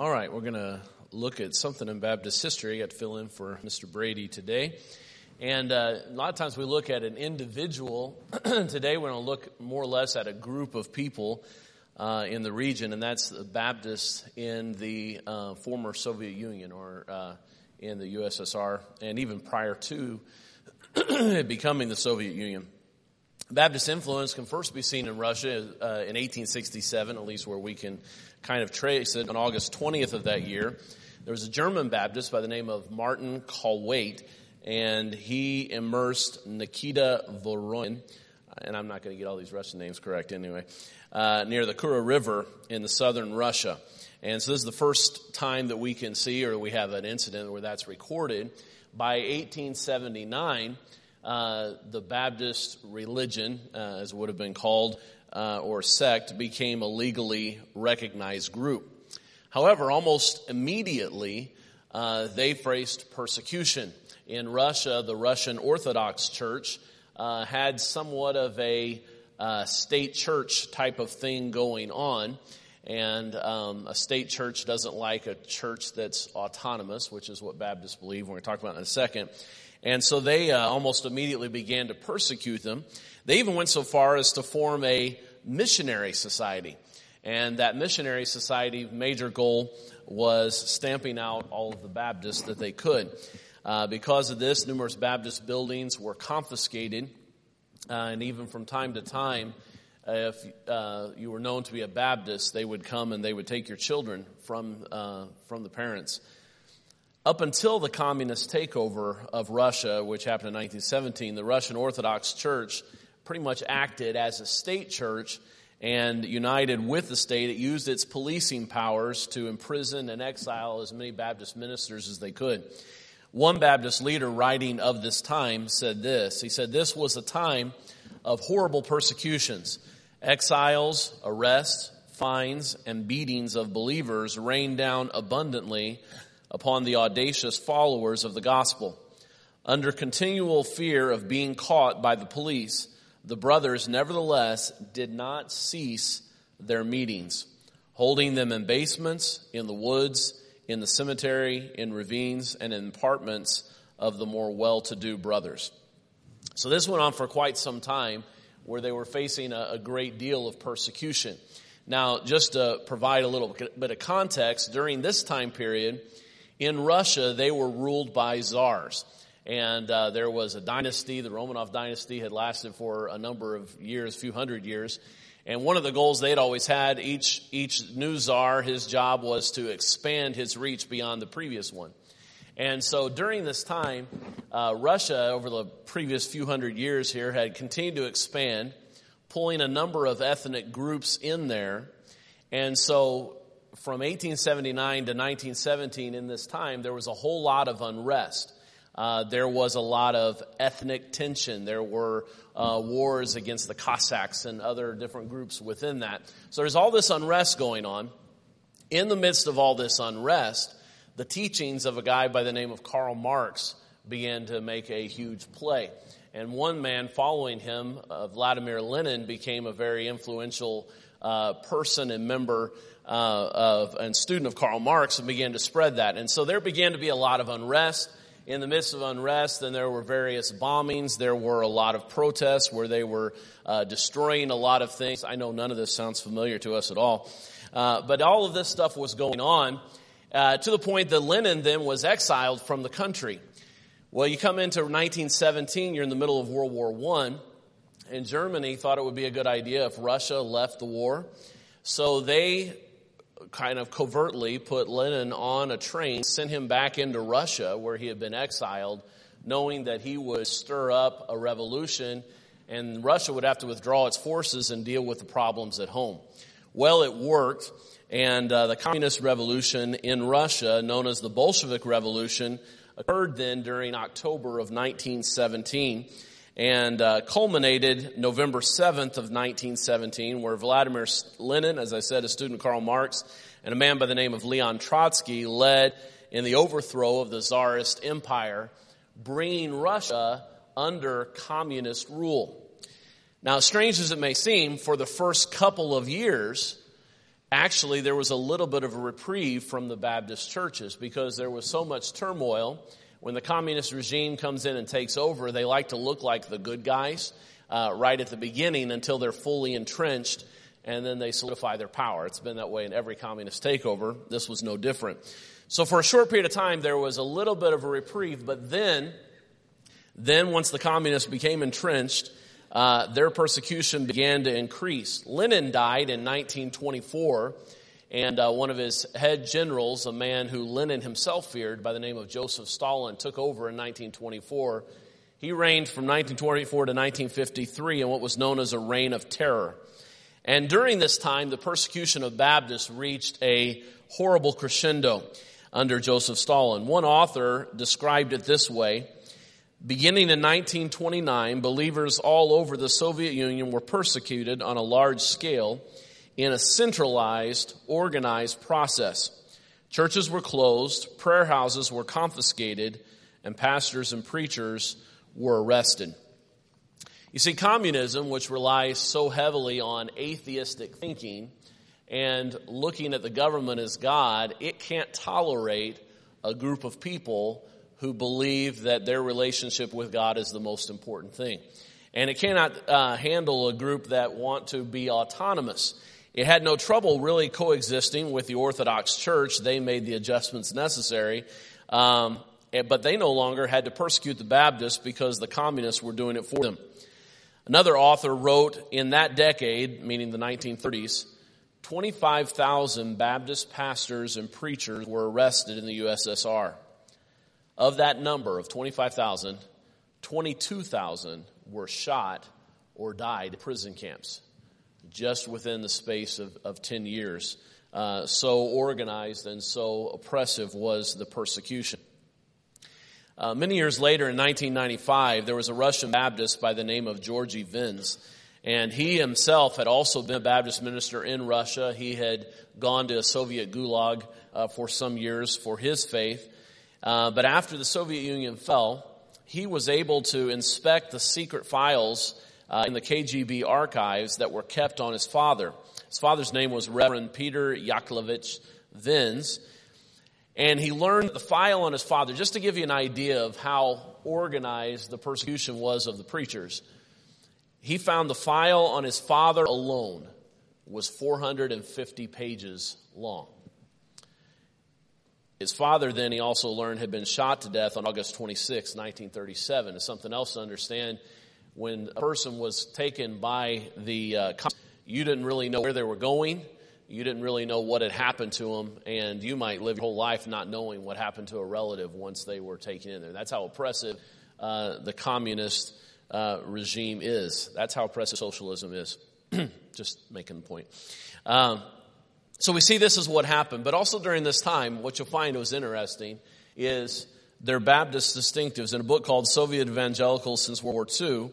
All right, we're going to look at something in Baptist history. I got to fill in for Mr. Brady today. And uh, a lot of times we look at an individual. today we're going to look more or less at a group of people uh, in the region, and that's the Baptists in the uh, former Soviet Union or uh, in the USSR, and even prior to becoming the Soviet Union. Baptist influence can first be seen in Russia uh, in 1867, at least where we can kind of trace it. On August 20th of that year, there was a German Baptist by the name of Martin Kalweit, and he immersed Nikita Voronin, and I'm not going to get all these Russian names correct anyway, uh, near the Kura River in the southern Russia. And so this is the first time that we can see or we have an incident where that's recorded. By 1879, uh, the Baptist religion, uh, as it would have been called, uh, or sect, became a legally recognized group. However, almost immediately, uh, they faced persecution. In Russia, the Russian Orthodox Church uh, had somewhat of a state church type of thing going on. And um, a state church doesn't like a church that's autonomous, which is what Baptists believe. We're going to talk about in a second. And so they uh, almost immediately began to persecute them. They even went so far as to form a missionary society. And that missionary society major goal was stamping out all of the Baptists that they could. Uh, because of this, numerous Baptist buildings were confiscated. Uh, and even from time to time, if uh, you were known to be a Baptist, they would come and they would take your children from, uh, from the parents. Up until the communist takeover of Russia, which happened in 1917, the Russian Orthodox Church pretty much acted as a state church and united with the state. It used its policing powers to imprison and exile as many Baptist ministers as they could. One Baptist leader writing of this time said this. He said, This was a time of horrible persecutions, exiles, arrests, fines, and beatings of believers rained down abundantly upon the audacious followers of the gospel. Under continual fear of being caught by the police, the brothers nevertheless did not cease their meetings, holding them in basements, in the woods, in the cemetery, in ravines, and in apartments of the more well-to-do brothers. So this went on for quite some time where they were facing a, a great deal of persecution. Now, just to provide a little bit of context, during this time period, in Russia, they were ruled by czars. And uh, there was a dynasty, the Romanov dynasty had lasted for a number of years, a few hundred years. And one of the goals they'd always had, each, each new czar, his job was to expand his reach beyond the previous one. And so during this time, uh, Russia, over the previous few hundred years here, had continued to expand, pulling a number of ethnic groups in there. And so from 1879 to 1917, in this time, there was a whole lot of unrest. Uh, there was a lot of ethnic tension. There were uh, wars against the Cossacks and other different groups within that. So there's all this unrest going on. In the midst of all this unrest, the teachings of a guy by the name of Karl Marx began to make a huge play. And one man following him, uh, Vladimir Lenin, became a very influential uh, person and member uh, of and student of Karl Marx and began to spread that. And so there began to be a lot of unrest. In the midst of unrest, then there were various bombings. There were a lot of protests where they were uh, destroying a lot of things. I know none of this sounds familiar to us at all. Uh, but all of this stuff was going on uh, to the point that Lenin then was exiled from the country. Well, you come into 1917, you're in the middle of World War I, and Germany thought it would be a good idea if Russia left the war. So they kind of covertly put Lenin on a train, sent him back into Russia where he had been exiled, knowing that he would stir up a revolution and Russia would have to withdraw its forces and deal with the problems at home. Well, it worked, and uh, the communist revolution in Russia, known as the Bolshevik Revolution, occurred then during October of 1917 and uh, culminated November 7th of 1917, where Vladimir Lenin, as I said, a student of Karl Marx, and a man by the name of Leon Trotsky led in the overthrow of the Tsarist Empire, bringing Russia under communist rule. Now, strange as it may seem, for the first couple of years, actually there was a little bit of a reprieve from the Baptist churches because there was so much turmoil. When the communist regime comes in and takes over, they like to look like the good guys uh, right at the beginning until they're fully entrenched and then they solidify their power. It's been that way in every communist takeover. This was no different. So for a short period of time, there was a little bit of a reprieve, but then, then once the communists became entrenched, uh, their persecution began to increase. Lenin died in 1924, and uh, one of his head generals, a man who Lenin himself feared by the name of Joseph Stalin, took over in 1924. He reigned from 1924 to 1953 in what was known as a reign of terror. And during this time, the persecution of Baptists reached a horrible crescendo under Joseph Stalin. One author described it this way. Beginning in 1929, believers all over the Soviet Union were persecuted on a large scale in a centralized, organized process. Churches were closed, prayer houses were confiscated, and pastors and preachers were arrested. You see, communism, which relies so heavily on atheistic thinking and looking at the government as God, it can't tolerate a group of people who believe that their relationship with God is the most important thing. And it cannot uh, handle a group that want to be autonomous. It had no trouble really coexisting with the Orthodox Church. They made the adjustments necessary. Um, but they no longer had to persecute the Baptists because the communists were doing it for them. Another author wrote in that decade, meaning the 1930s, 25,000 Baptist pastors and preachers were arrested in the USSR. Of that number of 25,000, 22,000 were shot or died in prison camps just within the space of, of 10 years. Uh, so organized and so oppressive was the persecution. Uh, many years later, in 1995, there was a Russian Baptist by the name of Georgy Vins. And he himself had also been a Baptist minister in Russia. He had gone to a Soviet gulag uh, for some years for his faith. Uh, but after the Soviet Union fell, he was able to inspect the secret files uh, in the KGB archives that were kept on his father. His father's name was Reverend Peter Yakovlevich Vins. And he learned the file on his father, just to give you an idea of how organized the persecution was of the preachers. He found the file on his father alone was 450 pages long. His father, then, he also learned, had been shot to death on August 26, 1937. It's something else to understand. When a person was taken by the, uh, you didn't really know where they were going. You didn't really know what had happened to them, and you might live your whole life not knowing what happened to a relative once they were taken in there. That's how oppressive uh, the communist uh, regime is. That's how oppressive socialism is. Just making the point. Um, so we see this is what happened. But also during this time, what you'll find was interesting is their Baptist distinctives. In a book called Soviet Evangelicals Since World War II,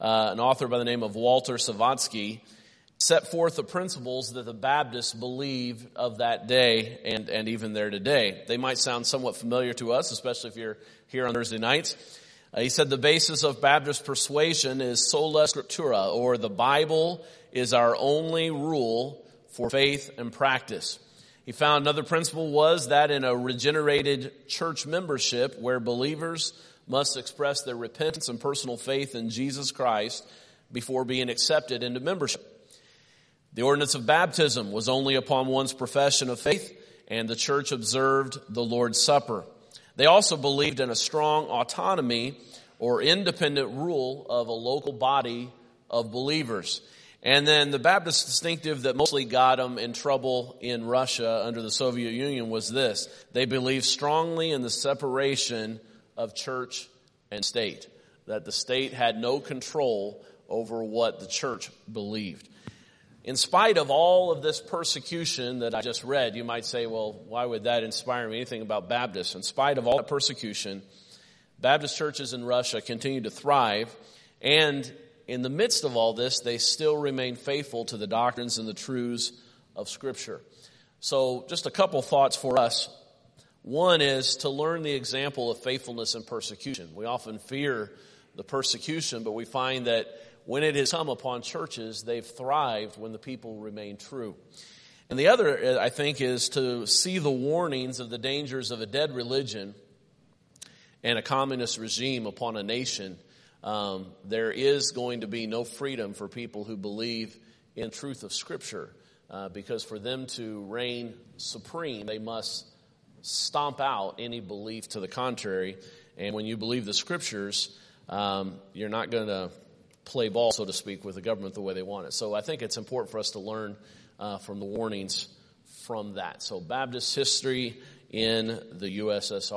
uh, an author by the name of Walter Sawatsky set forth the principles that the Baptists believe of that day and, and even there today. They might sound somewhat familiar to us, especially if you're here on Thursday nights. Uh, he said the basis of Baptist persuasion is sola scriptura, or the Bible is our only rule for faith and practice. He found another principle was that in a regenerated church membership where believers must express their repentance and personal faith in Jesus Christ before being accepted into membership. The ordinance of baptism was only upon one's profession of faith, and the church observed the Lord's Supper. They also believed in a strong autonomy or independent rule of a local body of believers. And then the Baptist distinctive that mostly got them in trouble in Russia under the Soviet Union was this. They believed strongly in the separation of church and state. That the state had no control over what the church believed. In spite of all of this persecution that I just read, you might say, well, why would that inspire me anything about Baptists? In spite of all that persecution, Baptist churches in Russia continue to thrive and in the midst of all this, they still remain faithful to the doctrines and the truths of Scripture. So, just a couple thoughts for us. One is to learn the example of faithfulness in persecution. We often fear the persecution, but we find that when it has come upon churches, they've thrived when the people remain true. And the other, I think, is to see the warnings of the dangers of a dead religion and a communist regime upon a nation. Um, there is going to be no freedom for people who believe in truth of Scripture, uh, because for them to reign supreme, they must stomp out any belief to the contrary. And when you believe the Scriptures, um, you're not going to play ball, so to speak, with the government the way they want it. So I think it's important for us to learn uh, from the warnings from that. So Baptist history in the USSR.